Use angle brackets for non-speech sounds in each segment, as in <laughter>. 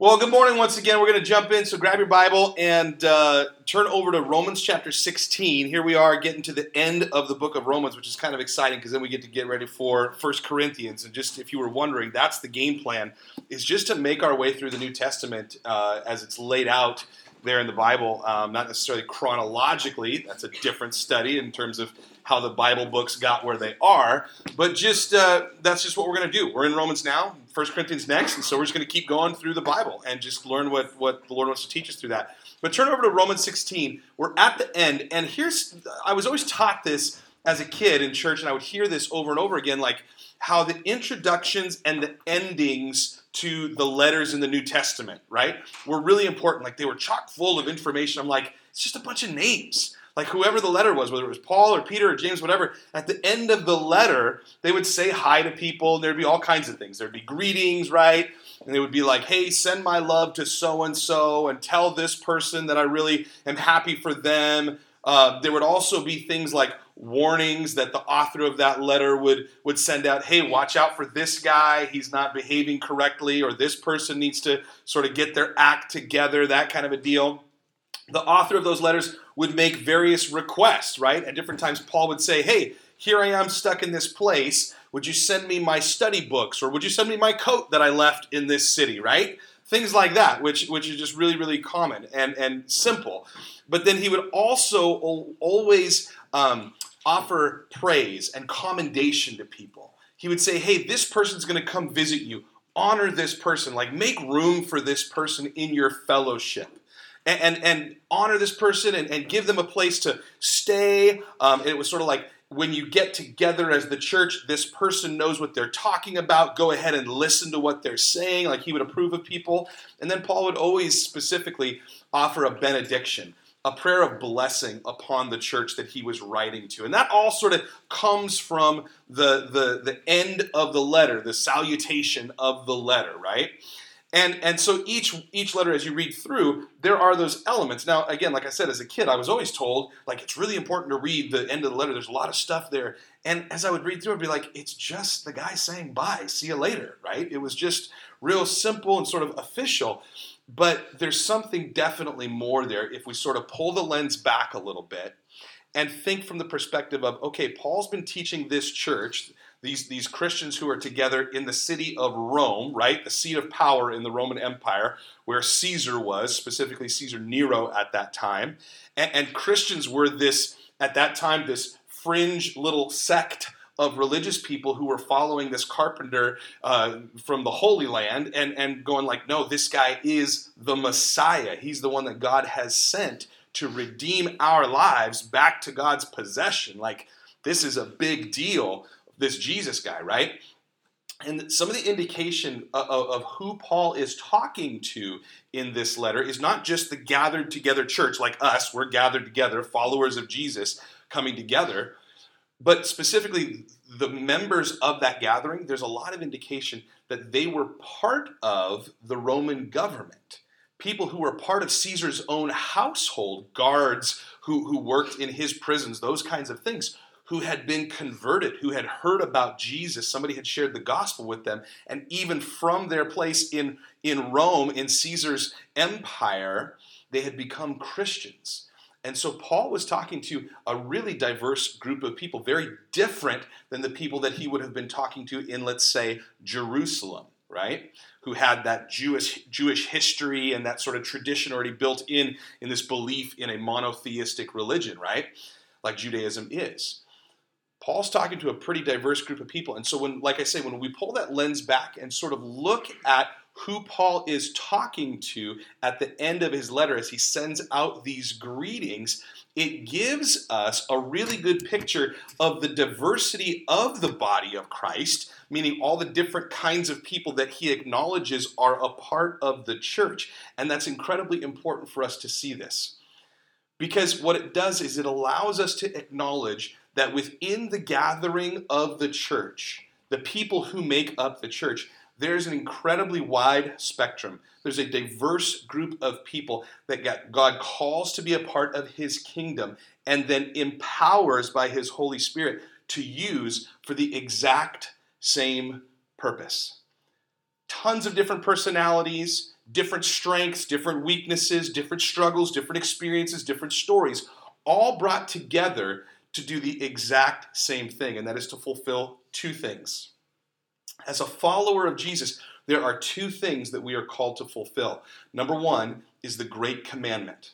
Well, good morning once again. We're going to jump in, so grab your Bible and uh, turn over to Romans chapter 16. Here we are getting to the end of the book of Romans, which is kind of exciting because then we get to get ready for First Corinthians. And just if you were wondering, that's the game plan, is just to make our way through the New Testament uh, as it's laid out there in the Bible, um, not necessarily chronologically. That's a different study in terms of how the Bible books got where they are, but just uh, that's just what we're going to do. We're in Romans now, First Corinthians next, and so we're just going to keep going through the Bible and just learn what what the Lord wants to teach us through that. But turn over to Romans 16. We're at the end, and here's I was always taught this as a kid in church, and I would hear this over and over again, like how the introductions and the endings to the letters in the New Testament, right, were really important. Like they were chock full of information. I'm like, it's just a bunch of names like whoever the letter was, whether it was Paul or Peter or James, whatever, at the end of the letter, they would say hi to people, and there'd be all kinds of things. There'd be greetings, right? And they would be like, hey, send my love to so and so, and tell this person that I really am happy for them. Uh, there would also be things like warnings that the author of that letter would, would send out hey, watch out for this guy, he's not behaving correctly, or this person needs to sort of get their act together, that kind of a deal the author of those letters would make various requests, right? At different times, Paul would say, Hey, here I am stuck in this place. Would you send me my study books or would you send me my coat that I left in this city, right? Things like that, which, which is just really, really common and, and simple. But then he would also always um, offer praise and commendation to people. He would say, Hey, this person's going to come visit you. Honor this person. Like, make room for this person in your fellowship and, and, and honor this person and, and, give them a place to stay. Um, it was sort of like when you get together as the church, this person knows what they're talking about. Go ahead and listen to what they're saying, like he would approve of people. And then Paul would always specifically offer a benediction, a prayer of blessing upon the church that he was writing to. And that all sort of comes from the, the, the end of the letter, the salutation of the letter, right? And, and so each each letter as you read through, there are those elements. Now, again, like I said, as a kid, I was always told, like, it's really important to read the end of the letter. There's a lot of stuff there. And as I would read through, I'd be like, it's just the guy saying bye, see you later, right? It was just real simple and sort of official. But there's something definitely more there if we sort of pull the lens back a little bit and think from the perspective of, okay, Paul's been teaching this church these, these Christians who are together in the city of Rome, right? The seat of power in the Roman Empire, where Caesar was, specifically Caesar Nero at that time. And, and Christians were this, at that time, this fringe little sect of religious people who were following this carpenter uh, from the Holy Land and, and going like, no, this guy is the Messiah. He's the one that God has sent to redeem our lives back to God's possession. Like, this is a big deal this Jesus guy, right? And some of the indication of, of, who Paul is talking to in this letter is not just the gathered together church like us, we're gathered together, followers of Jesus coming together, but specifically the members of that gathering. There's a lot of indication that they were part of the Roman government. People who were part of Caesar's own household, guards who, who worked in his prisons, those kinds of things who had been converted, who had heard about Jesus. Somebody had shared the gospel with them. And even from their place in, in Rome, in Caesar's empire, they had become Christians. And so Paul was talking to a really diverse group of people, very different than the people that he would have been talking to in, let's say, Jerusalem, right? Who had that Jewish Jewish history and that sort of tradition already built in in this belief in a monotheistic religion, right? Like Judaism is. Paul's talking to a pretty diverse group of people. And so when like I say when we pull that lens back and sort of look at who Paul is talking to at the end of his letter as he sends out these greetings, it gives us a really good picture of the diversity of the body of Christ, meaning all the different kinds of people that he acknowledges are a part of the church. And that's incredibly important for us to see this. Because what it does is it allows us to acknowledge that within the gathering of the church, the people who make up the church, there's an incredibly wide spectrum. There's a diverse group of people that God calls to be a part of his kingdom and then empowers by his Holy Spirit to use for the exact same purpose. Tons of different personalities, different strengths, different weaknesses, different struggles, different experiences, different stories, all brought together to do the exact same thing, and that is to fulfill two things. As a follower of Jesus, there are two things that we are called to fulfill. Number one is the Great Commandment.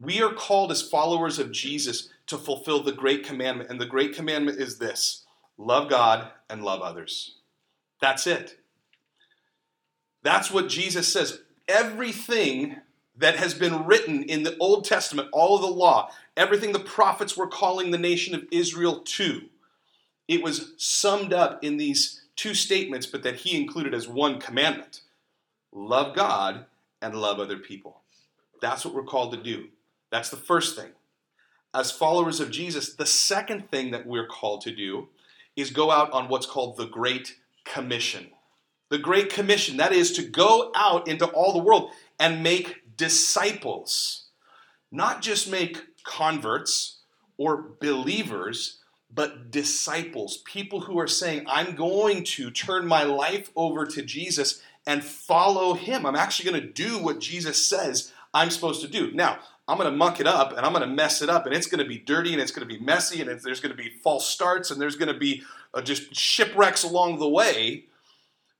We are called as followers of Jesus to fulfill the Great Commandment, and the Great Commandment is this love God and love others. That's it. That's what Jesus says. Everything that has been written in the Old Testament, all of the law, everything the prophets were calling the nation of Israel to, it was summed up in these two statements, but that he included as one commandment love God and love other people. That's what we're called to do. That's the first thing. As followers of Jesus, the second thing that we're called to do is go out on what's called the Great Commission. The Great Commission, that is to go out into all the world and make disciples, not just make converts or believers, but disciples, people who are saying, I'm going to turn my life over to Jesus and follow him. I'm actually going to do what Jesus says I'm supposed to do. Now, I'm going to muck it up and I'm going to mess it up and it's going to be dirty and it's going to be messy and there's going to be false starts and there's going to be uh, just shipwrecks along the way.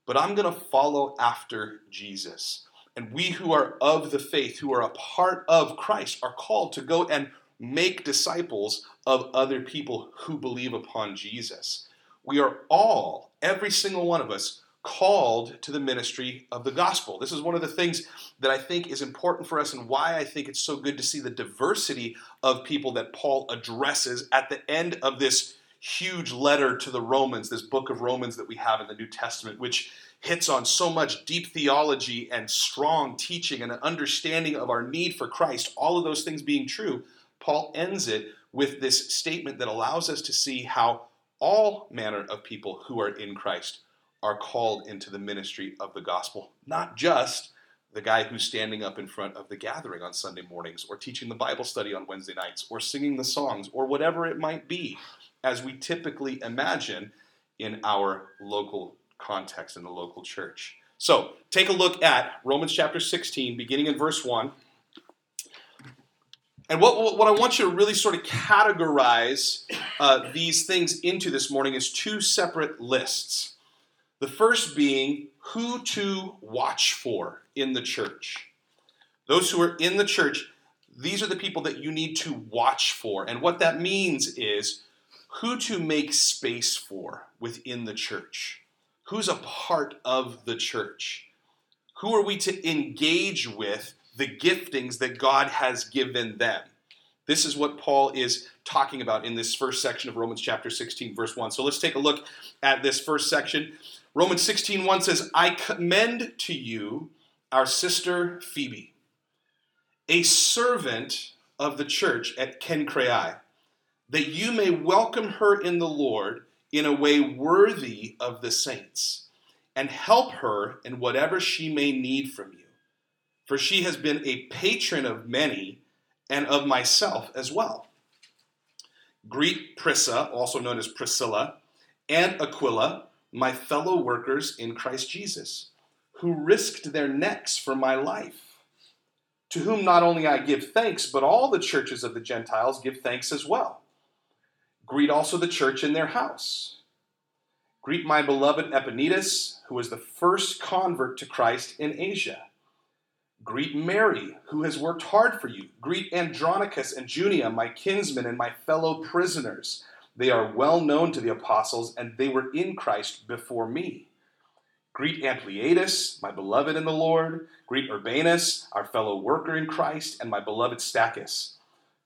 But I'm going to follow after Jesus. And we who are of the faith, who are a part of Christ, are called to go and make disciples of other people who believe upon Jesus. We are all, every single one of us, called to the ministry of the gospel. This is one of the things that I think is important for us and why I think it's so good to see the diversity of people that Paul addresses at the end of this huge letter to the Romans, this book of Romans that we have in the New Testament, which hits on so much deep theology and strong teaching and an understanding of our need for Christ, all of those things being true. Paul ends it with this statement that allows us to see how all manner of people who are in Christ are called into the ministry of the gospel, not just the guy who's standing up in front of the gathering on Sunday mornings, or teaching the Bible study on Wednesday nights, or singing the songs, or whatever it might be, as we typically imagine in our local context in the local church. So, take a look at Romans chapter 16, beginning in verse 1. And what, what I want you to really sort of categorize uh, these things into this morning is two separate lists. The first being who to watch for in the church. Those who are in the church, these are the people that you need to watch for. And what that means is who to make space for within the church. Who's a part of the church? Who are we to engage with the giftings that God has given them. This is what Paul is talking about in this first section of Romans chapter 16, verse 1. So let's take a look at this first section. Romans 16, 1 says, I commend to you our sister Phoebe, a servant of the church at Cenchreae, that you may welcome her in the Lord in a way worthy of the saints, and help her in whatever she may need from you for she has been a patron of many and of myself as well. Greet Prisca, also known as Priscilla, and Aquila, my fellow workers in Christ Jesus, who risked their necks for my life, to whom not only I give thanks, but all the churches of the Gentiles give thanks as well. Greet also the church in their house. Greet my beloved Epaenetus, who was the first convert to Christ in Asia. Greet Mary, who has worked hard for you. Greet Andronicus and Junia, my kinsmen and my fellow prisoners. They are well known to the apostles, and they were in Christ before me. Greet Ampliatus, my beloved in the Lord. Greet Urbanus, our fellow worker in Christ, and my beloved Stachys.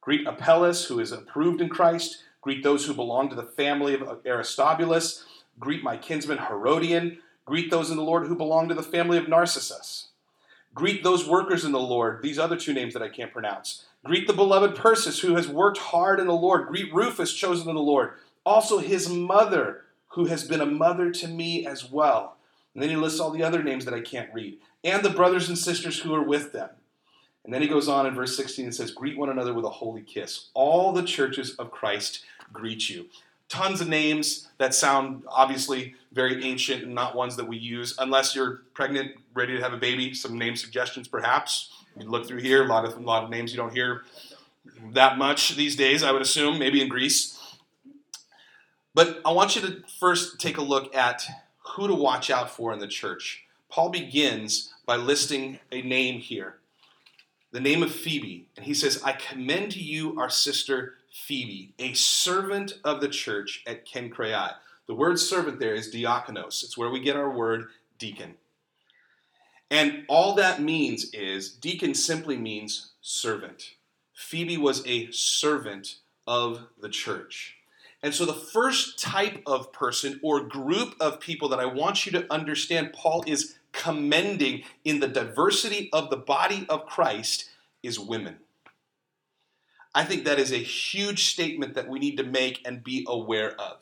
Greet Apelles, who is approved in Christ. Greet those who belong to the family of Aristobulus. Greet my kinsman Herodian. Greet those in the Lord who belong to the family of Narcissus. Greet those workers in the Lord, these other two names that I can't pronounce. Greet the beloved Persis, who has worked hard in the Lord. Greet Rufus, chosen in the Lord. Also his mother, who has been a mother to me as well. And then he lists all the other names that I can't read. And the brothers and sisters who are with them. And then he goes on in verse 16 and says, Greet one another with a holy kiss. All the churches of Christ greet you. tons of names that sound obviously very ancient and not ones that we use, unless you're pregnant, ready to have a baby. Some name suggestions, perhaps. You look through here, a lot of a lot of names you don't hear that much these days. I would assume, maybe in Greece. But I want you to first take a look at who to watch out for in the church. Paul begins by listing a name here, the name of Phoebe, and he says, "I commend to you our sister Phoebe, a servant of the church at Cenchreae. The word servant there is diakonos. It's where we get our word deacon. And all that means is deacon simply means servant. Phoebe was a servant of the church. And so, the first type of person or group of people that I want you to understand Paul is commending in the diversity of the body of Christ is women. I think that is a huge statement that we need to make and be aware of.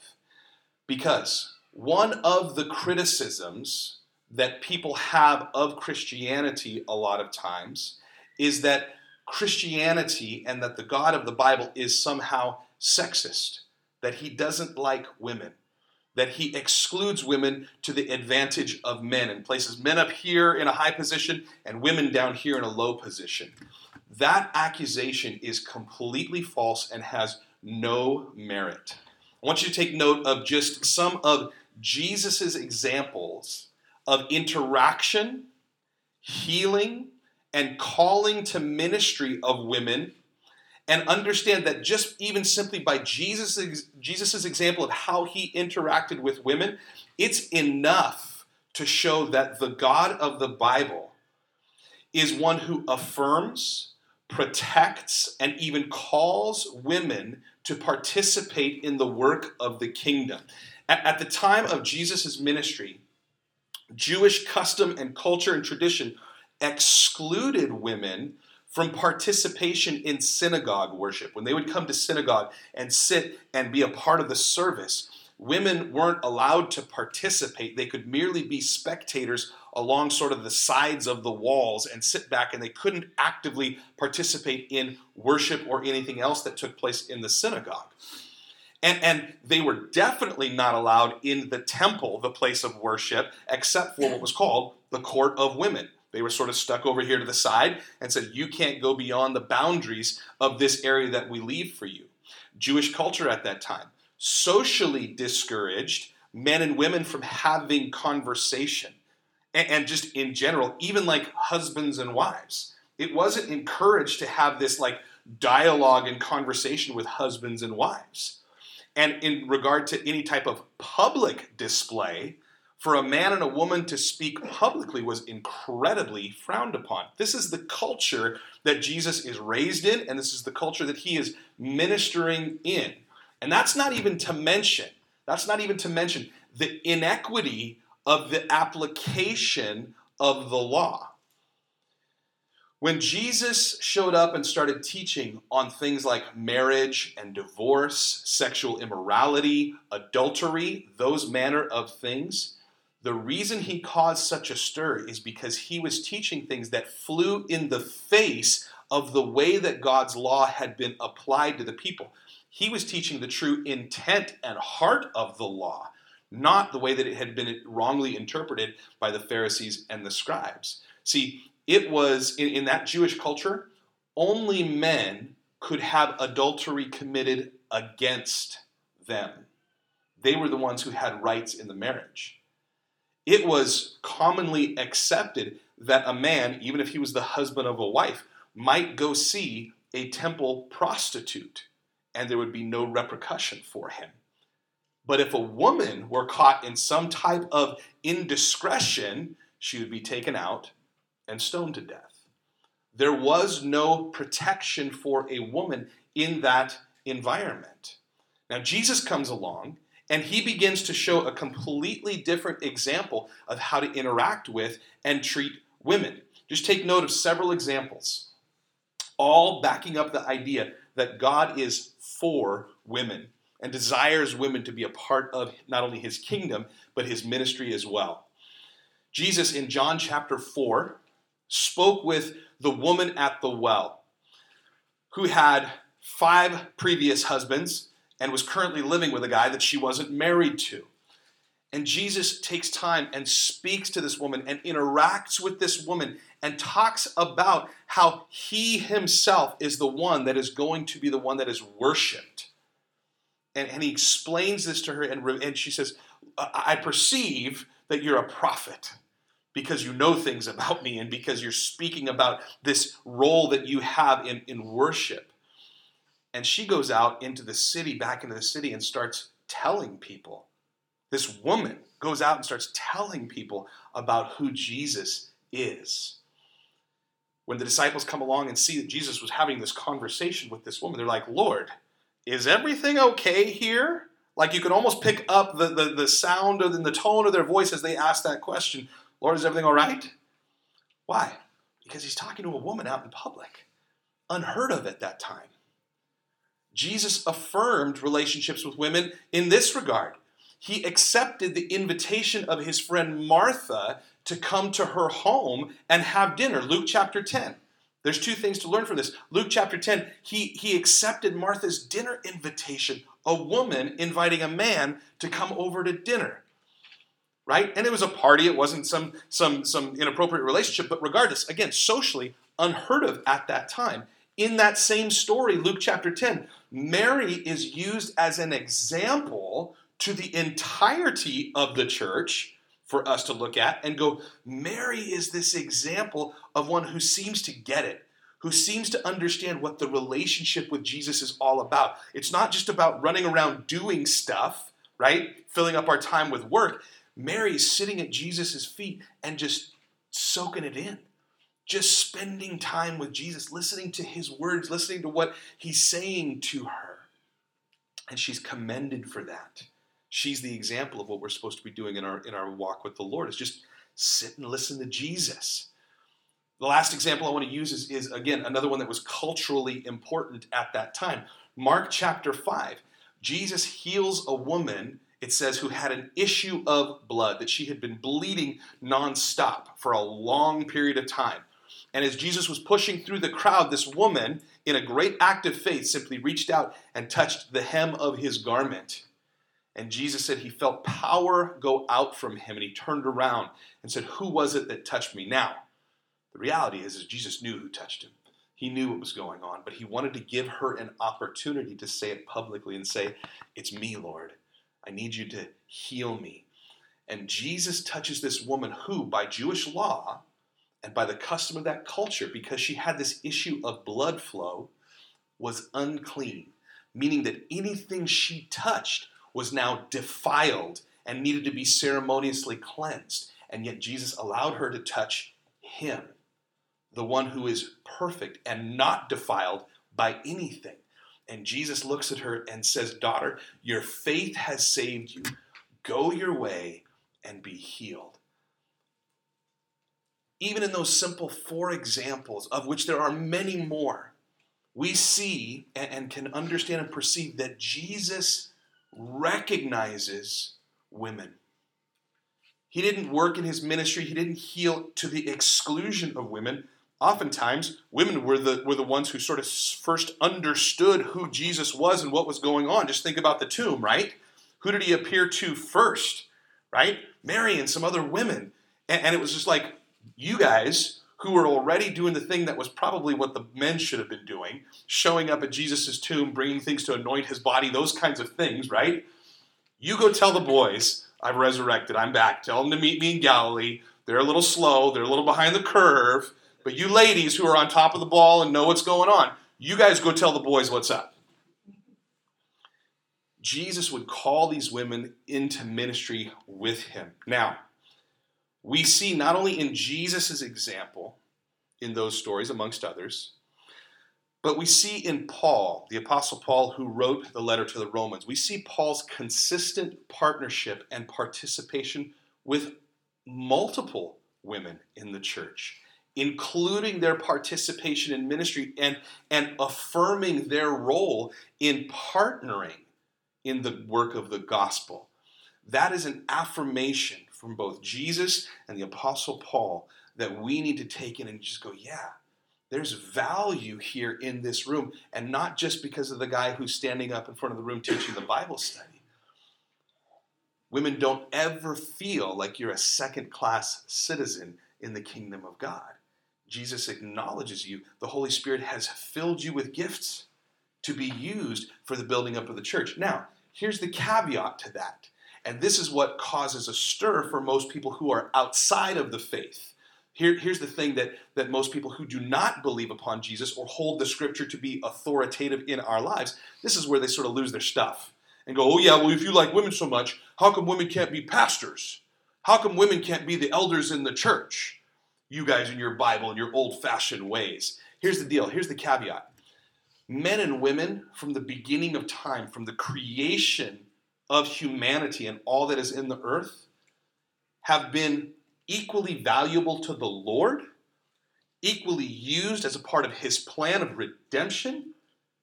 Because one of the criticisms that people have of Christianity a lot of times is that Christianity and that the God of the Bible is somehow sexist, that he doesn't like women, that he excludes women to the advantage of men and places men up here in a high position and women down here in a low position. That accusation is completely false and has no merit. I want you to take note of just some of Jesus' examples of interaction, healing, and calling to ministry of women and understand that just even simply by Jesus' Jesus's example of how he interacted with women, it's enough to show that the God of the Bible is one who affirms, protects, and even calls women to participate in the work of the kingdom. At, at the time of Jesus' ministry, Jewish custom and culture and tradition excluded women from participation in synagogue worship. When they would come to synagogue and sit and be a part of the service, women weren't allowed to participate. They could merely be spectators along sort of the sides of the walls and sit back, and they couldn't actively participate in worship or anything else that took place in the synagogue. And, and they were definitely not allowed in the temple, the place of worship, except for what was called the court of women. They were sort of stuck over here to the side and said, You can't go beyond the boundaries of this area that we leave for you. Jewish culture at that time socially discouraged men and women from having conversation. And, and just in general, even like husbands and wives. It wasn't encouraged to have this like dialogue and conversation with husbands and wives. And in regard to any type of public display, for a man and a woman to speak publicly was incredibly frowned upon. This is the culture that Jesus is raised in, and this is the culture that he is ministering in. And that's not even to mention, that's not even to mention the inequity of the application of the law. When Jesus showed up and started teaching on things like marriage and divorce, sexual immorality, adultery, those manner of things, the reason he caused such a stir is because he was teaching things that flew in the face of the way that God's law had been applied to the people. He was teaching the true intent and heart of the law, not the way that it had been wrongly interpreted by the Pharisees and the scribes. See, it was in, in that Jewish culture, only men could have adultery committed against them. They were the ones who had rights in the marriage. It was commonly accepted that a man, even if he was the husband of a wife, might go see a temple prostitute and there would be no repercussion for him. But if a woman were caught in some type of indiscretion, she would be taken out and stoned to death. There was no protection for a woman in that environment. Now, Jesus comes along and he begins to show a completely different example of how to interact with and treat women. Just take note of several examples, all backing up the idea that God is for women and desires women to be a part of not only his kingdom, but his ministry as well. Jesus in John chapter 4 spoke with the woman at the well who had five previous husbands and was currently living with a guy that she wasn't married to. And Jesus takes time and speaks to this woman and interacts with this woman and talks about how he himself is the one that is going to be the one that is worshiped. And, and he explains this to her, and, and she says, I perceive that you're a prophet because you know things about me and because you're speaking about this role that you have in, in worship. And she goes out into the city, back into the city, and starts telling people. This woman goes out and starts telling people about who Jesus is. When the disciples come along and see that Jesus was having this conversation with this woman, they're like, Lord, is everything okay here? Like you could almost pick up the, the, the sound and the tone of their voice as they ask that question Lord, is everything all right? Why? Because he's talking to a woman out in public. Unheard of at that time. Jesus affirmed relationships with women in this regard. He accepted the invitation of his friend Martha to come to her home and have dinner. Luke chapter 10. There's two things to learn from this. Luke chapter 10, he, he accepted Martha's dinner invitation, a woman inviting a man to come over to dinner. Right? And it was a party, it wasn't some, some, some inappropriate relationship, but regardless, again, socially unheard of at that time. In that same story, Luke chapter 10, Mary is used as an example to the entirety of the church for us to look at and go, Mary is this example of one who seems to get it, who seems to understand what the relationship with Jesus is all about. It's not just about running around doing stuff, right? Filling up our time with work. Mary is sitting at Jesus' feet and just soaking it in just spending time with Jesus, listening to his words, listening to what he's saying to her. And she's commended for that. She's the example of what we're supposed to be doing in our in our walk with the Lord is just sit and listen to Jesus. The last example I want to use is, is again another one that was culturally important at that time. Mark chapter 5. Jesus heals a woman it says, who had an issue of blood, that she had been bleeding nonstop for a long period of time. And as Jesus was pushing through the crowd, this woman, in a great act of faith, simply reached out and touched the hem of his garment. And Jesus said he felt power go out from him, and he turned around and said, Who was it that touched me? Now, the reality is, is Jesus knew who touched him. He knew what was going on, but he wanted to give her an opportunity to say it publicly and say, It's me, Lord. I need you to heal me. And Jesus touches this woman who, by Jewish law, and by the custom of that culture, because she had this issue of blood flow, was unclean, meaning that anything she touched was now defiled and needed to be ceremoniously cleansed. And yet Jesus allowed her to touch him, the one who is perfect and not defiled by anything. And Jesus looks at her and says, Daughter, your faith has saved you. Go your way and be healed even in those simple four examples, of which there are many more, we see and, can understand and perceive that Jesus recognizes women. He didn't work in his ministry, he didn't heal to the exclusion of women. Oftentimes, women were the, were the ones who sort of first understood who Jesus was and what was going on. Just think about the tomb, right? Who did he appear to first, right? Mary and some other women. And, and it was just like, you guys who were already doing the thing that was probably what the men should have been doing, showing up at Jesus' tomb, bringing things to anoint his body, those kinds of things, right? You go tell the boys, I've resurrected, I'm back. Tell them to meet me in Galilee. They're a little slow, they're a little behind the curve, but you ladies who are on top of the ball and know what's going on, you guys go tell the boys what's up. Jesus would call these women into ministry with him. Now, we see not only in Jesus' example in those stories, amongst others, but we see in Paul, the Apostle Paul, who wrote the letter to the Romans, we see Paul's consistent partnership and participation with multiple women in the church, including their participation in ministry and, and affirming their role in partnering in the work of the gospel. That is an affirmation from both Jesus and the Apostle Paul that we need to take in and just go, yeah, There's value here in this room, and not just because of the guy who's standing up in front of the room teaching the Bible study. Women don't ever feel like you're a second class citizen in the kingdom of God. Jesus acknowledges you. The Holy Spirit has filled you with gifts to be used for the building up of the church. Now, here's the caveat to that. And this is what causes a stir for most people who are outside of the faith. Here, here's the thing that, that most people who do not believe upon Jesus or hold the scripture to be authoritative in our lives, this is where they sort of lose their stuff and go, oh, yeah, well, if you like women so much, how come women can't be pastors? How come women can't be the elders in the church? You guys in your Bible and your old fashioned ways. Here's the deal here's the caveat men and women from the beginning of time, from the creation of humanity and all that is in the earth, have been equally valuable to the Lord, equally used as a part of his plan of redemption,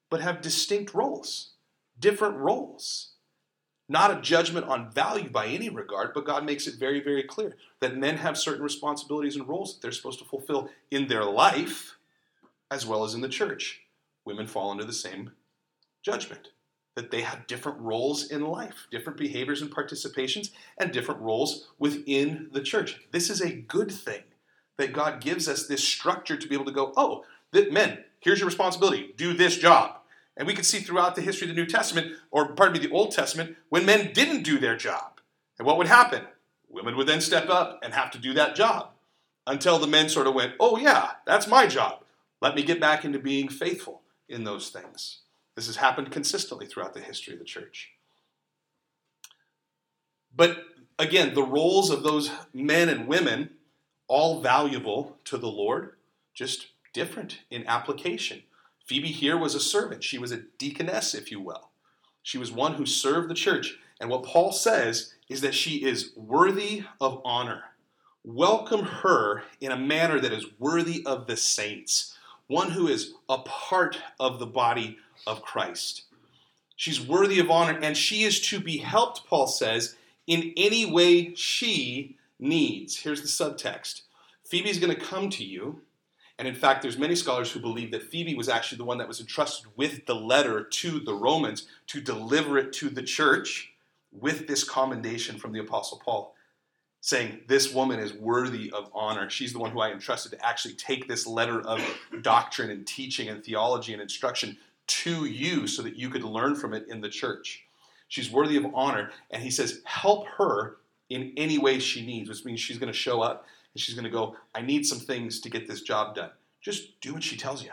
but have distinct roles, different roles. Not a judgment on value by any regard, but God makes it very, very clear that men have certain responsibilities and roles that they're supposed to fulfill in their life as well as in the church women fall under the same judgment. That they have different roles in life, different behaviors and participations, and different roles within the church. This is a good thing that God gives us this structure to be able to go, oh, that men, here's your responsibility, do this job. And we can see throughout the history of the New Testament, or pardon me, the Old Testament, when men didn't do their job. And what would happen? Women would then step up and have to do that job until the men sort of went, oh, yeah, that's my job. Let me get back into being faithful in those things. This has happened consistently throughout the history of the church. But again, the roles of those men and women, all valuable to the Lord, just different in application. Phoebe here was a servant. She was a deaconess, if you will. She was one who served the church. And what Paul says is that she is worthy of honor. Welcome her in a manner that is worthy of the saints one who is a part of the body of Christ. She's worthy of honor, and she is to be helped, Paul says, in any way she needs. Here's the subtext Phoebe's going to come to you. And in fact, there's many scholars who believe that Phoebe was actually the one that was entrusted with the letter to the Romans to deliver it to the church with this commendation from the Apostle Paul saying, This woman is worthy of honor. She's the one who I entrusted to actually take this letter of doctrine and teaching and theology and instruction to you so that you could learn from it in the church. She's worthy of honor. And he says, Help her in any way she needs, which means she's going to show up and she's going to go, I need some things to get this job done. Just do what she tells you.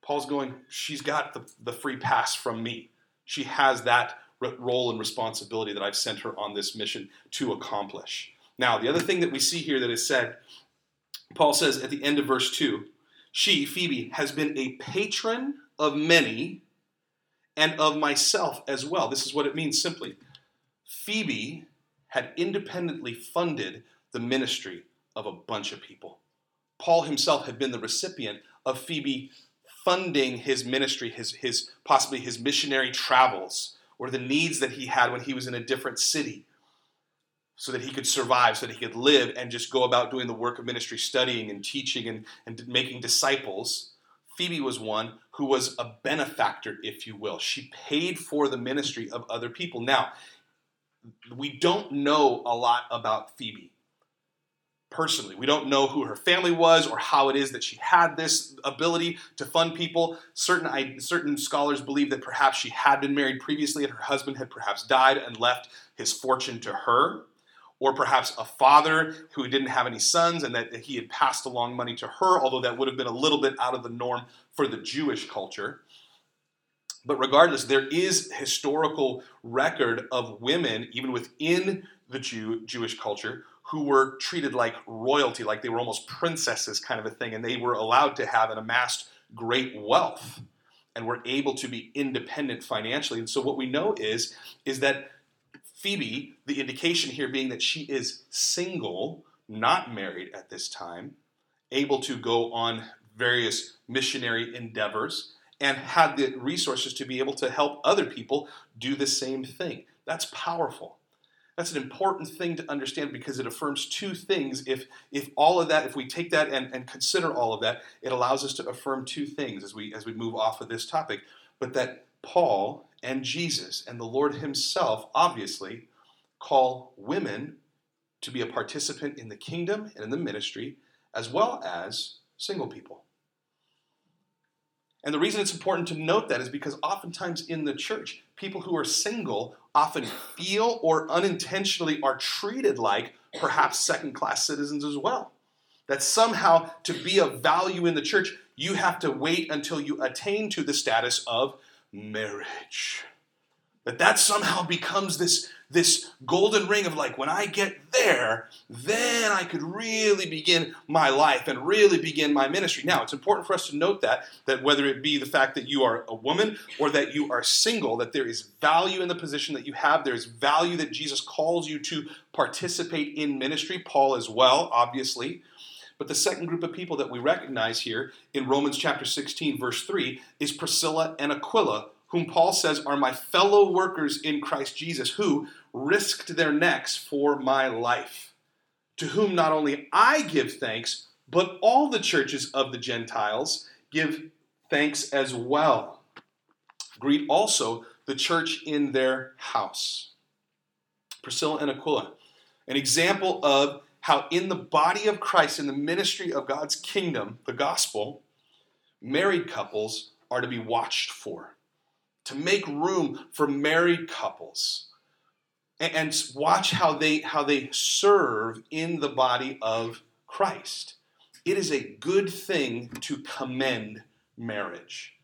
Paul's going, She's got the, the free pass from me. She has that role and responsibility that I've sent her on this mission to accomplish. Now, the other thing that we see here that is said, Paul says at the end of verse 2 She, Phoebe, has been a patron of many and of myself as well. This is what it means simply. Phoebe had independently funded the ministry of a bunch of people. Paul himself had been the recipient of Phoebe funding his ministry, his, his possibly his missionary travels, or the needs that he had when he was in a different city so that he could survive, so that he could live and just go about doing the work of ministry, studying and teaching and, and making disciples. Phoebe was one who was a benefactor, if you will. She paid for the ministry of other people. Now, we don't know a lot about Phoebe personally. We don't know who her family was or how it is that she had this ability to fund people. Certain, certain scholars believe that perhaps she had been married previously and her husband had perhaps died and left his fortune to her or perhaps a father who didn't have any sons and that he had passed along money to her, although that would have been a little bit out of the norm for the Jewish culture. But regardless, there is historical record of women, even within the Jew, Jewish culture, who were treated like royalty, like they were almost princesses, kind of a thing, and they were allowed to have and amassed great wealth and were able to be independent financially. And so what we know is, is that Phoebe, the indication here being that she is single, not married at this time, able to go on various missionary endeavors, and had the resources to be able to help other people do the same thing. That's powerful. That's an important thing to understand because it affirms two things. If, if all of that, if we take that and, and consider all of that, it allows us to affirm two things as we, as we move off of this topic. But that Paul and Jesus and the Lord Himself, obviously, call women to be a participant in the kingdom and in the ministry, as well as single people. And the reason it's important to note that is because oftentimes in the church, people who are single often feel or unintentionally are treated like perhaps second class citizens as well. That somehow to be of value in the church, you have to wait until you attain to the status of marriage. That that somehow becomes this this golden ring of like, when I get there, then I could really begin my life and really begin my ministry. Now, it's important for us to note that, that whether it be the fact that you are a woman or that you are single, that there is value in the position that you have. There's value that Jesus calls you to participate in ministry. Paul as well, obviously. But the second group of people that we recognize here in Romans chapter 16, verse 3, is Priscilla and Aquila, whom Paul says are my fellow workers in Christ Jesus, who risked their necks for my life, to whom not only I give thanks, but all the churches of the Gentiles give thanks as well. Greet also the church in their house. Priscilla and Aquila, an example of how in the body of Christ, in the ministry of God's kingdom, the gospel, married couples are to be watched for to make room for married couples and, watch how they how they serve in the body of Christ. It is a good thing to commend marriage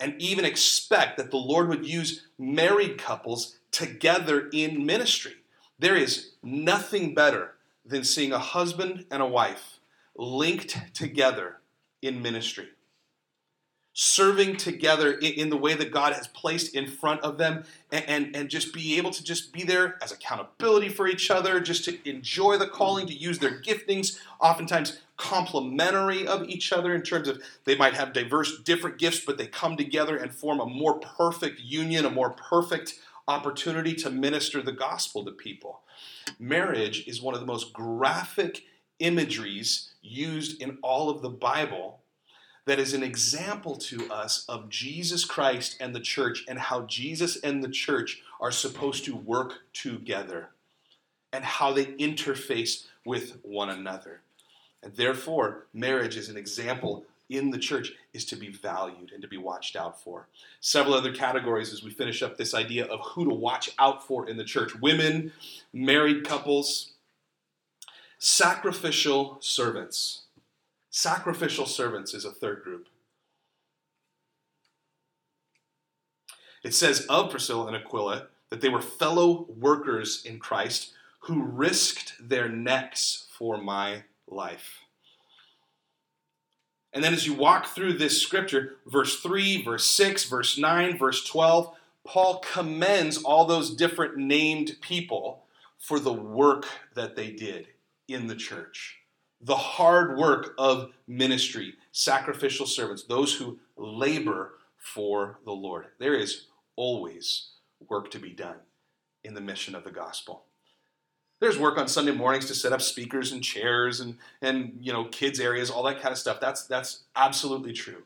and even expect that the Lord would use married couples together in ministry. There is nothing better than seeing a husband and a wife linked together in ministry. Serving together in, in, the way that God has placed in front of them and, and, and, just be able to just be there as accountability for each other, just to enjoy the calling, to use their giftings, oftentimes complementary of each other in terms of they might have diverse, different gifts, but they come together and form a more perfect union, a more perfect opportunity to minister the gospel to people. Marriage is one of the most graphic imageries used in all of the Bible that is an example to us of Jesus Christ and the church and how Jesus and the church are supposed to work together and how they interface with one another. And therefore, marriage is an example in the church is to be valued and to be watched out for. Several other categories as we finish up this idea of who to watch out for in the church women, married couples, sacrificial servants. Sacrificial servants is a third group. It says of Priscilla and Aquila that they were fellow workers in Christ who risked their necks for my life. And then as you walk through this scripture, verse 3, verse 6, verse 9, verse 12, Paul commends all those different named people for the work that they did in the church the hard work of ministry, sacrificial servants, those who labor for the Lord. There is always work to be done in the mission of the gospel. There's work on Sunday mornings to set up speakers and chairs and, and you know kids areas, all that kind of stuff. That's that's absolutely true.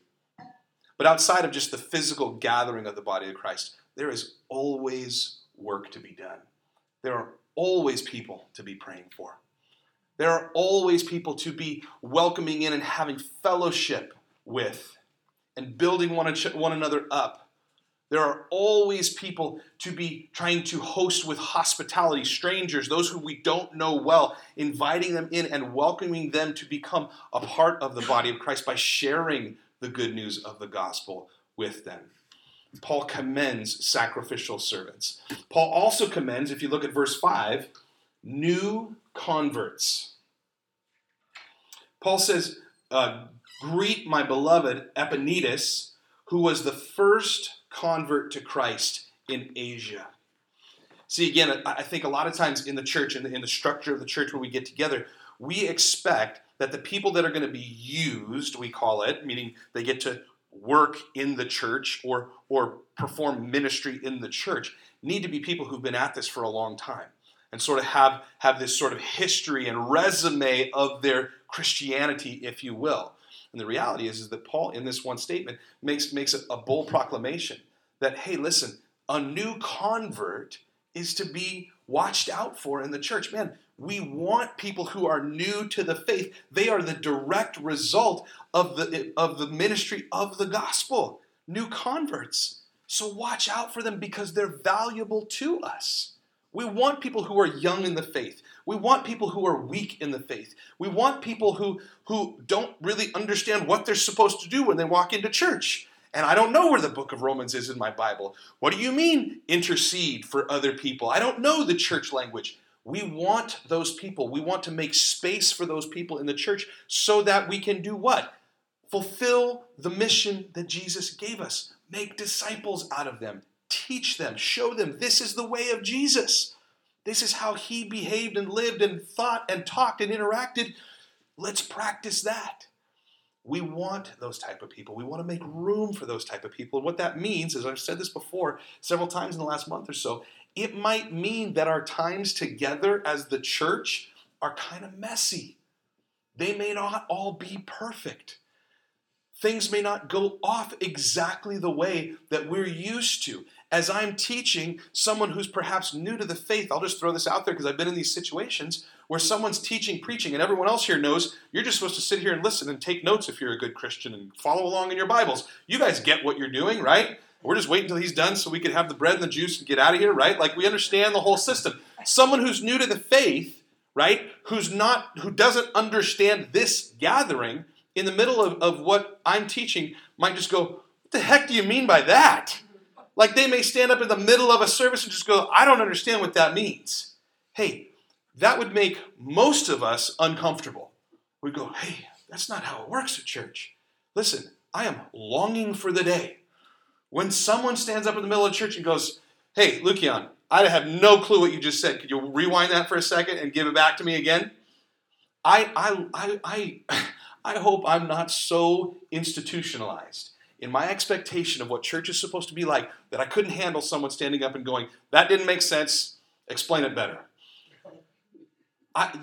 But outside of just the physical gathering of the body of Christ, there is always work to be done. There are always people to be praying for. There are always people to be welcoming in and having fellowship with and building one, one another up. There are always people to be trying to host with hospitality, strangers, those who we don't know well, inviting them in and welcoming them to become a part of the body of Christ by sharing the good news of the gospel with them. Paul commends sacrificial servants. Paul also commends, if you look at verse 5, new converts. Paul says, uh, Greet my beloved Epaenetus, who was the first convert to Christ in Asia. See, again, I think a lot of times in the church, in the, in the structure of the church where we get together, we expect that the people that are going to be used, we call it, meaning they get to work in the church or, or perform ministry in the church, need to be people who've been at this for a long time and sort of have, have this sort of history and resume of their Christianity, if you will. And the reality is, is that Paul, in this one statement, makes, makes a, a bold proclamation that, hey, listen, a new convert is to be watched out for in the church. Man, we want people who are new to the faith. They are the direct result of the, of the ministry of the gospel, new converts. So watch out for them because they're valuable to us. We want people who are young in the faith. We want people who are weak in the faith. We want people who, who don't really understand what they're supposed to do when they walk into church. And I don't know where the book of Romans is in my Bible. What do you mean, intercede for other people? I don't know the church language. We want those people. We want to make space for those people in the church so that we can do what? Fulfill the mission that Jesus gave us. Make disciples out of them. Teach them. Show them this is the way of Jesus. This is how he behaved and lived and thought and talked and interacted. Let's practice that. We want those type of people. We want to make room for those type of people. And what that means, as I've said this before several times in the last month or so, it might mean that our times together as the church are kind of messy. They may not all be perfect. Things may not go off exactly the way that we're used to. As I'm teaching someone who's perhaps new to the faith, I'll just throw this out there because I've been in these situations where someone's teaching, preaching, and everyone else here knows you're just supposed to sit here and listen and take notes if you're a good Christian and follow along in your Bibles. You guys get what you're doing, right? We're just waiting until he's done so we can have the bread and the juice and get out of here, right? Like we understand the whole system. Someone who's new to the faith, right? Who's not, who doesn't understand this gathering in the middle of, of what I'm teaching might just go, What the heck do you mean by that? Like they may stand up in the middle of a service and just go, I don't understand what that means. Hey, that would make most of us uncomfortable. We'd go, hey, that's not how it works at church. Listen, I am longing for the day when someone stands up in the middle of church and goes, hey, Lukian, I have no clue what you just said. Could you rewind that for a second and give it back to me again? I, I, I, I, <laughs> I hope I'm not so institutionalized in my expectation of what church is supposed to be like that I couldn't handle someone standing up and going, that didn't make sense, explain it better. I,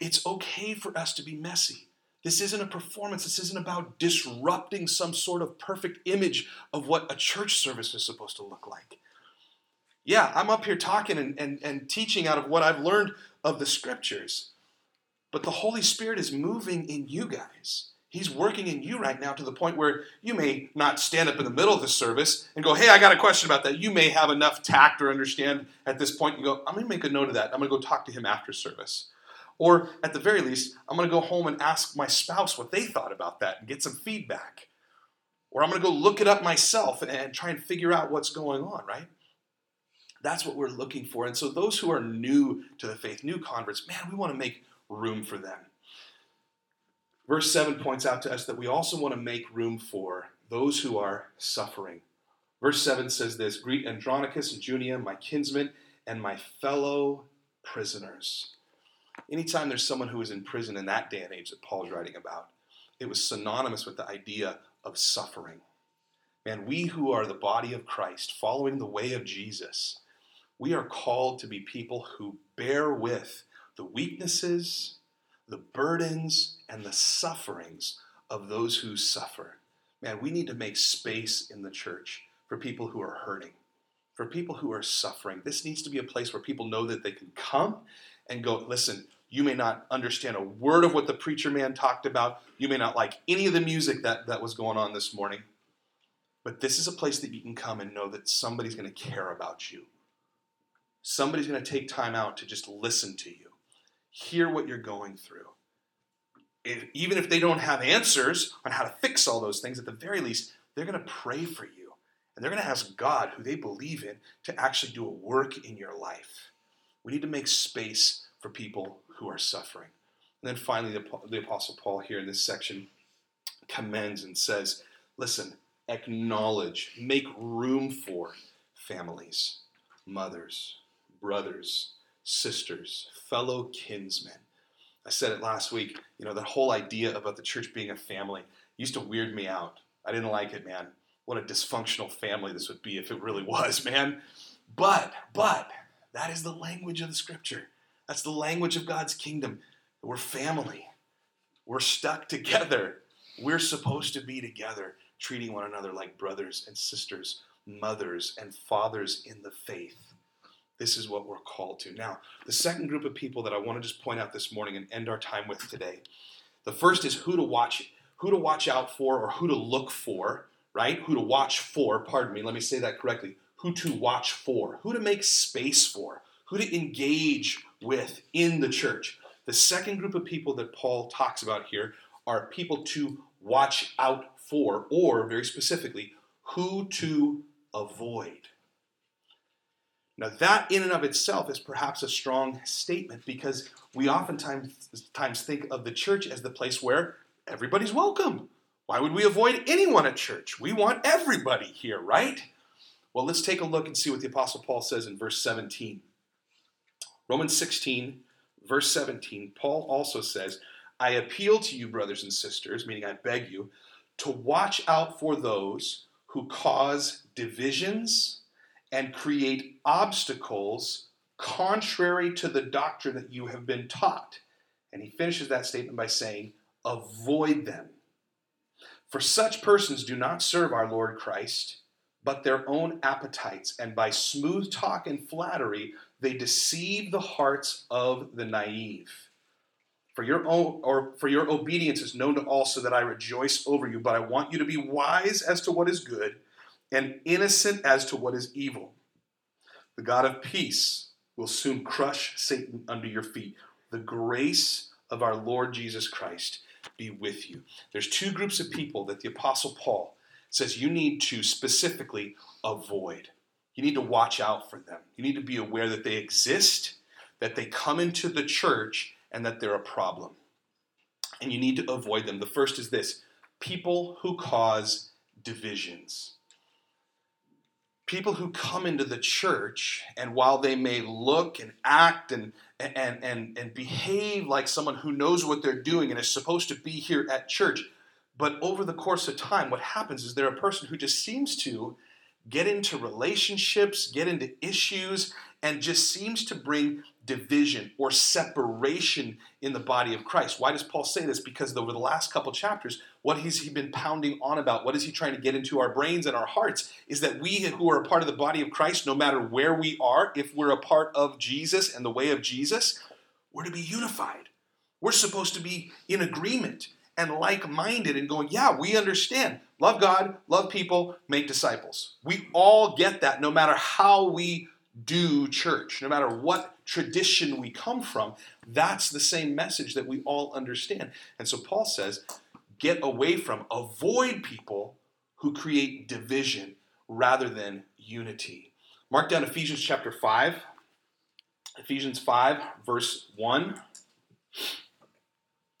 it's okay for us to be messy. This isn't a performance. This isn't about disrupting some sort of perfect image of what a church service is supposed to look like. Yeah, I'm up here talking and, and, and teaching out of what I've learned of the scriptures, but the Holy Spirit is moving in you guys. He's working in you right now to the point where you may not stand up in the middle of the service and go, Hey, I got a question about that. You may have enough tact or understand at this point and go, I'm going to make a note of that. I'm going to go talk to him after service. Or at the very least, I'm going to go home and ask my spouse what they thought about that and get some feedback. Or I'm going to go look it up myself and try and figure out what's going on, right? That's what we're looking for. And so, those who are new to the faith, new converts, man, we want to make room for them. Verse 7 points out to us that we also want to make room for those who are suffering. Verse 7 says this Greet Andronicus and Junia, my kinsmen, and my fellow prisoners. Anytime there's someone who is in prison in that day and age that Paul's writing about, it was synonymous with the idea of suffering. Man, we who are the body of Christ, following the way of Jesus, we are called to be people who bear with the weaknesses the burdens and the sufferings of those who suffer. Man, we need to make space in the church for people who are hurting, for people who are suffering. This needs to be a place where people know that they can come and go, listen, you may not understand a word of what the preacher man talked about. You may not like any of the music that, that was going on this morning. But this is a place that you can come and know that somebody's going to care about you. Somebody's going to take time out to just listen to you hear what you're going through. If, even if they don't have answers on how to fix all those things, at the very least, they're going to pray for you. And they're going to ask God, who they believe in, to actually do a work in your life. We need to make space for people who are suffering. And then finally, the, the Apostle Paul here in this section commends and says, listen, acknowledge, make room for families, mothers, brothers, sisters, fellow kinsmen. I said it last week, you know, that whole idea about the church being a family used to weird me out. I didn't like it, man. What a dysfunctional family this would be if it really was, <laughs> man. But, but, That is the language of the scripture. That's the language of God's kingdom. We're family. We're stuck together. We're supposed to be together, treating one another like brothers and sisters, mothers and fathers in the faith. This is what we're called to. Now, the second group of people that I want to just point out this morning and end our time with today. The first is who to watch, who to watch out for or who to look for, right? Who to watch for, pardon me, let me say that correctly. Who to watch for, who to make space for, who to engage with in the church. The second group of people that Paul talks about here are people to watch out for, or very specifically, who to avoid. Now, that in and of itself is perhaps a strong statement because we oftentimes times think of the church as the place where everybody's welcome. Why would we avoid anyone at church? We want everybody here, right? Well, let's take a look and see what the Apostle Paul says in verse 17. Romans 16, verse 17, Paul also says, I appeal to you, brothers and sisters, meaning I beg you, to watch out for those who cause divisions and create obstacles contrary to the doctrine that you have been taught. And he finishes that statement by saying, Avoid them. For such persons do not serve our Lord Christ, but their own appetites, and by smooth talk and flattery, they deceive the hearts of the naive. For your own or for your obedience is known to all, so that I rejoice over you. But I want you to be wise as to what is good, and innocent as to what is evil. The God of peace will soon crush Satan under your feet. The grace of our Lord Jesus Christ be with you. There's two groups of people that the Apostle Paul says you need to specifically avoid. You need to watch out for them. You need to be aware that they exist, that they come into the church, and that they're a problem. And you need to avoid them. The first is this people who cause divisions. People who come into the church, and while they may look and act and, and, and, and behave like someone who knows what they're doing and is supposed to be here at church, but over the course of time, what happens is they're a person who just seems to get into relationships, get into issues, and just seems to bring division or separation in the body of Christ. Why does Paul say this? Because over the last couple chapters, what has he been pounding on about? What is he trying to get into our brains and our hearts? Is that we who are a part of the body of Christ, no matter where we are, if we're a part of Jesus and the way of Jesus, we're to be unified. We're supposed to be in agreement and like minded and going, yeah, we understand. Love God, love people, make disciples. We all get that no matter how we do church, no matter what tradition we come from. That's the same message that we all understand. And so Paul says, get away from, avoid people who create division rather than unity. Mark down Ephesians chapter 5. Ephesians 5, verse 1.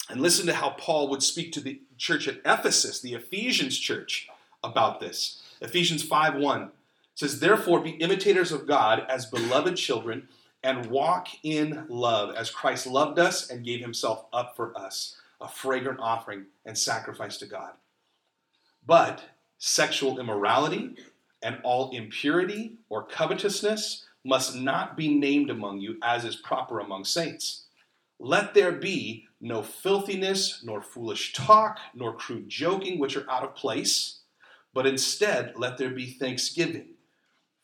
And listen to how Paul would speak to the church at Ephesus, the Ephesians church, about this. Ephesians 5 1 says, Therefore, be imitators of God as beloved children and walk in love as Christ loved us and gave himself up for us, a fragrant offering and sacrifice to God. But sexual immorality and all impurity or covetousness must not be named among you as is proper among saints. Let there be no filthiness, nor foolish talk, nor crude joking, which are out of place, but instead let there be thanksgiving.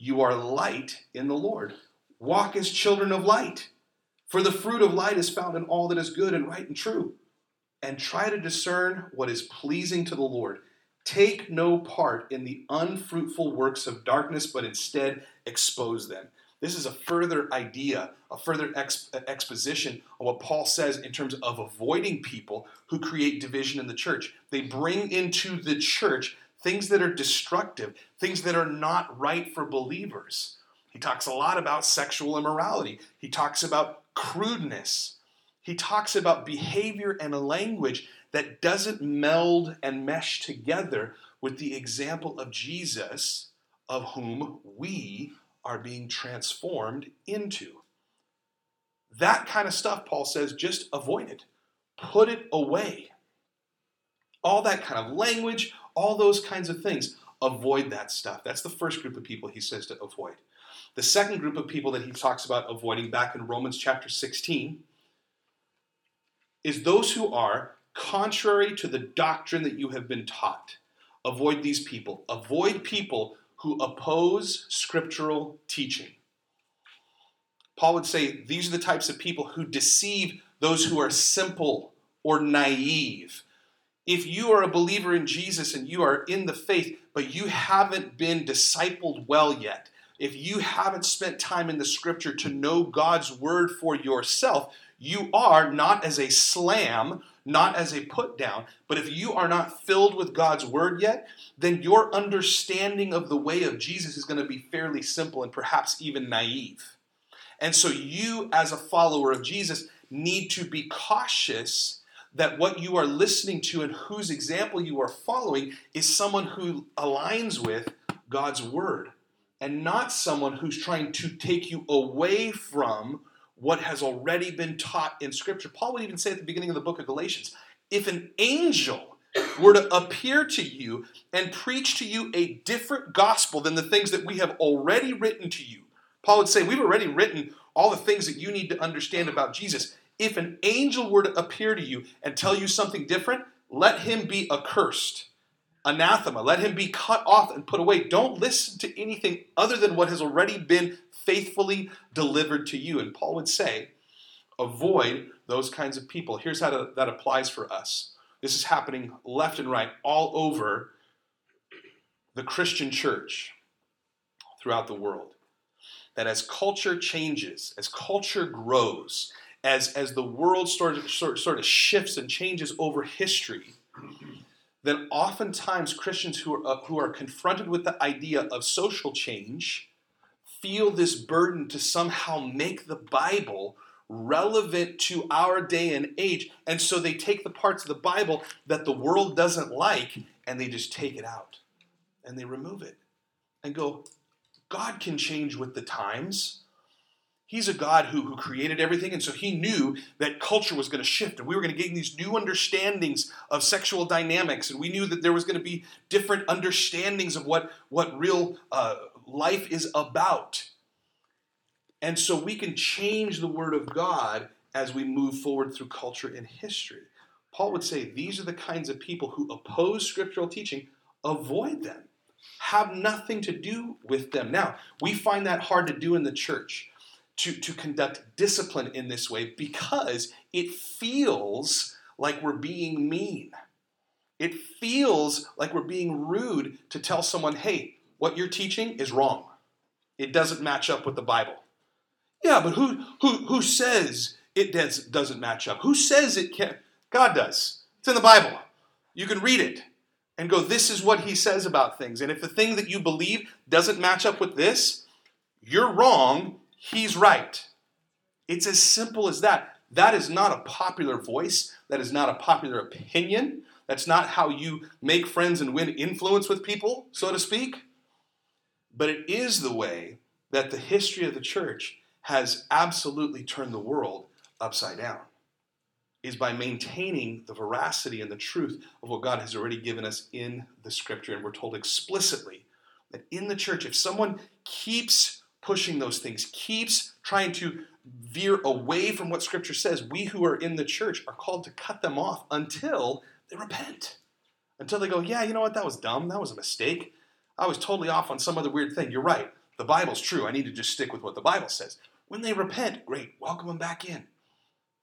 you are light in the Lord. Walk as children of light, for the fruit of light is found in all that is good and right and true. And try to discern what is pleasing to the Lord. Take no part in the unfruitful works of darkness, but instead expose them. This is a further idea, a further exposition of what Paul says in terms of avoiding people who create division in the church. They bring into the church things that are destructive, things that are not right for believers. He talks a lot about sexual immorality. He talks about crudeness. He talks about behavior and a language that doesn't meld and mesh together with the example of Jesus, of whom we are being transformed into. That kind of stuff, Paul says, just avoid it. Put it away. All that kind of language, all those kinds of things. Avoid that stuff. That's the first group of people he says to avoid. The second group of people that he talks about avoiding back in Romans chapter 16 is those who are contrary to the doctrine that you have been taught. Avoid these people. Avoid people who oppose scriptural teaching. Paul would say these are the types of people who deceive those who are simple or naive. If you are a believer in Jesus and you are in the faith, but you haven't been discipled well yet, if you haven't spent time in the scripture to know God's word for yourself, you are not as a slam, not as a put down, but if you are not filled with God's word yet, then your understanding of the way of Jesus is going to be fairly simple and perhaps even naive. And so, you, as a follower of Jesus, need to be cautious that what you are listening to and whose example you are following is someone who aligns with God's word and not someone who's trying to take you away from what has already been taught in Scripture. Paul would even say at the beginning of the book of Galatians if an angel were to appear to you and preach to you a different gospel than the things that we have already written to you, Paul would say, We've already written all the things that you need to understand about Jesus. If an angel were to appear to you and tell you something different, let him be accursed. Anathema. Let him be cut off and put away. Don't listen to anything other than what has already been faithfully delivered to you. And Paul would say, avoid those kinds of people. Here's how to, that applies for us. This is happening left and right all over the Christian church throughout the world. That as culture changes, as culture grows, as, as the world sort of, sort, sort of shifts and changes over history, then oftentimes Christians who are, uh, who are confronted with the idea of social change feel this burden to somehow make the Bible relevant to our day and age. And so they take the parts of the Bible that the world doesn't like and they just take it out and they remove it and go, God can change with the times. He's a God who, who created everything, and so he knew that culture was going to shift, and we were going to gain these new understandings of sexual dynamics, and we knew that there was going to be different understandings of what, what real uh, life is about. And so we can change the Word of God as we move forward through culture and history. Paul would say these are the kinds of people who oppose scriptural teaching, avoid them, have nothing to do with them. Now, we find that hard to do in the church. To, to conduct discipline in this way because it feels like we're being mean. It feels like we're being rude to tell someone, hey, what you're teaching is wrong. It doesn't match up with the Bible. Yeah, but who who who says it does, doesn't match up? Who says it can't? God does. It's in the Bible. You can read it and go, this is what he says about things. And if the thing that you believe doesn't match up with this, you're wrong, he's right. It's as simple as that. That is not a popular voice. That is not a popular opinion. That's not how you make friends and win influence with people, so to speak. But it is the way that the history of the church has absolutely turned the world upside down is by maintaining the veracity and the truth of what God has already given us in the scripture. And we're told explicitly that in the church, if someone keeps pushing those things, keeps trying to veer away from what scripture says, we who are in the church are called to cut them off until they repent. Until they go, yeah, you know what, that was dumb, that was a mistake. I was totally off on some other weird thing. You're right. The Bible's true. I need to just stick with what the Bible says. When they repent, great, welcome them back in.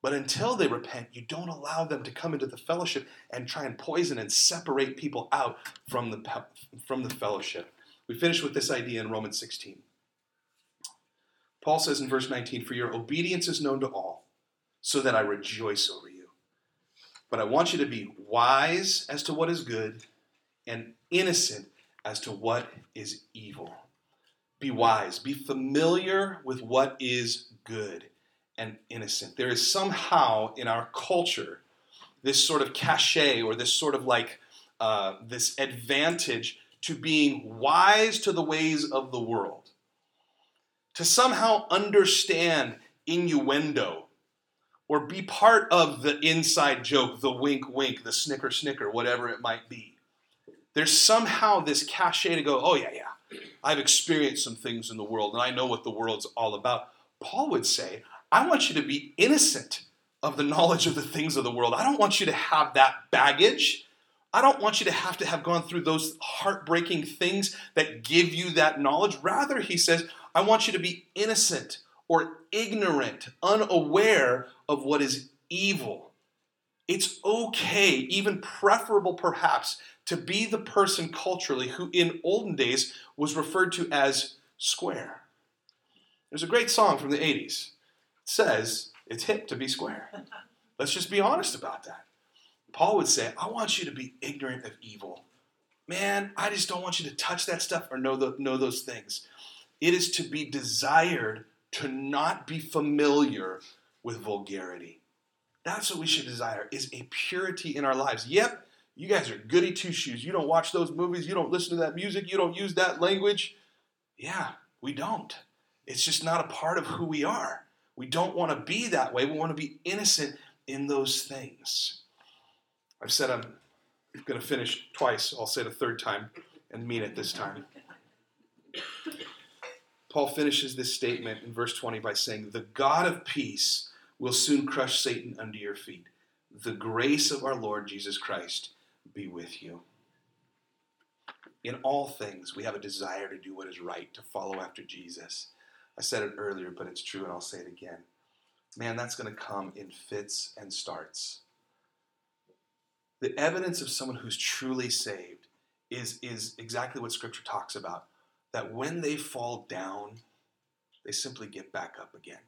But until they repent, you don't allow them to come into the fellowship and try and poison and separate people out from the, from the fellowship. We finish with this idea in Romans 16. Paul says in verse 19, For your obedience is known to all, so that I rejoice over you. But I want you to be wise as to what is good and innocent as to what is evil. Be wise, be familiar with what is good, and innocent. There is somehow in our culture this sort of cachet or this sort of like uh, this advantage to being wise to the ways of the world, to somehow understand innuendo or be part of the inside joke, the wink wink, the snicker snicker, whatever it might be. There's somehow this cachet to go, oh, yeah, yeah, I've experienced some things in the world and I know what the world's all about. Paul would say, I want you to be innocent of the knowledge of the things of the world. I don't want you to have that baggage. I don't want you to have to have gone through those heartbreaking things that give you that knowledge. Rather, he says, I want you to be innocent or ignorant, unaware of what is evil. It's okay, even preferable perhaps, to be the person culturally who in olden days was referred to as square. There's a great song from the 80s. It says, it's hip to be square. <laughs> Let's just be honest about that. Paul would say, I want you to be ignorant of evil. Man, I just don't want you to touch that stuff or know, the, know those things. It is to be desired to not be familiar with vulgarity. That's what we should desire is a purity in our lives. Yep, you guys are goody two shoes. You don't watch those movies, you don't listen to that music, you don't use that language. Yeah, we don't. It's just not a part of who we are. We don't want to be that way. We want to be innocent in those things. I've said I'm going to finish twice. I'll say it a third time and mean it this time. Paul finishes this statement in verse 20 by saying, The God of peace will soon crush Satan under your feet. The grace of our Lord Jesus Christ be with you. In all things, we have a desire to do what is right, to follow after Jesus. I said it earlier, but it's true, and I'll say it again. Man, that's going to come in fits and starts. The evidence of someone who's truly saved is, is exactly what Scripture talks about that when they fall down, they simply get back up again.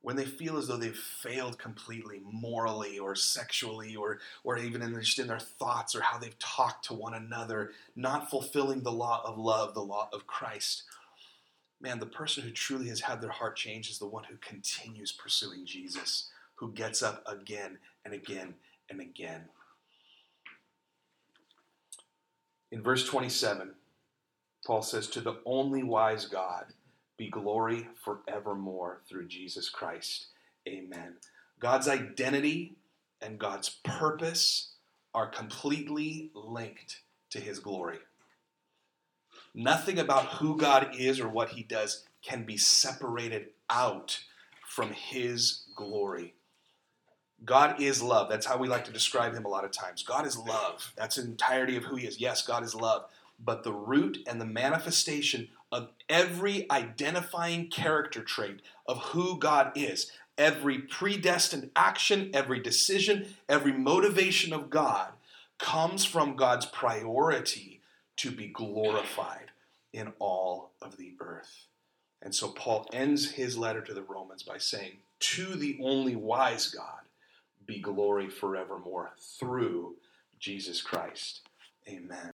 When they feel as though they've failed completely morally or sexually or, or even in, just in their thoughts or how they've talked to one another, not fulfilling the law of love, the law of Christ, man, the person who truly has had their heart changed is the one who continues pursuing Jesus, who gets up again and again and again. In verse 27, Paul says, To the only wise God be glory forevermore through Jesus Christ. Amen. God's identity and God's purpose are completely linked to his glory. Nothing about who God is or what he does can be separated out from his glory. God is love. That's how we like to describe him a lot of times. God is love. That's the entirety of who he is. Yes, God is love but the root and the manifestation of every identifying character trait of who God is. Every predestined action, every decision, every motivation of God comes from God's priority to be glorified in all of the earth. And so Paul ends his letter to the Romans by saying, To the only wise God be glory forevermore through Jesus Christ. Amen.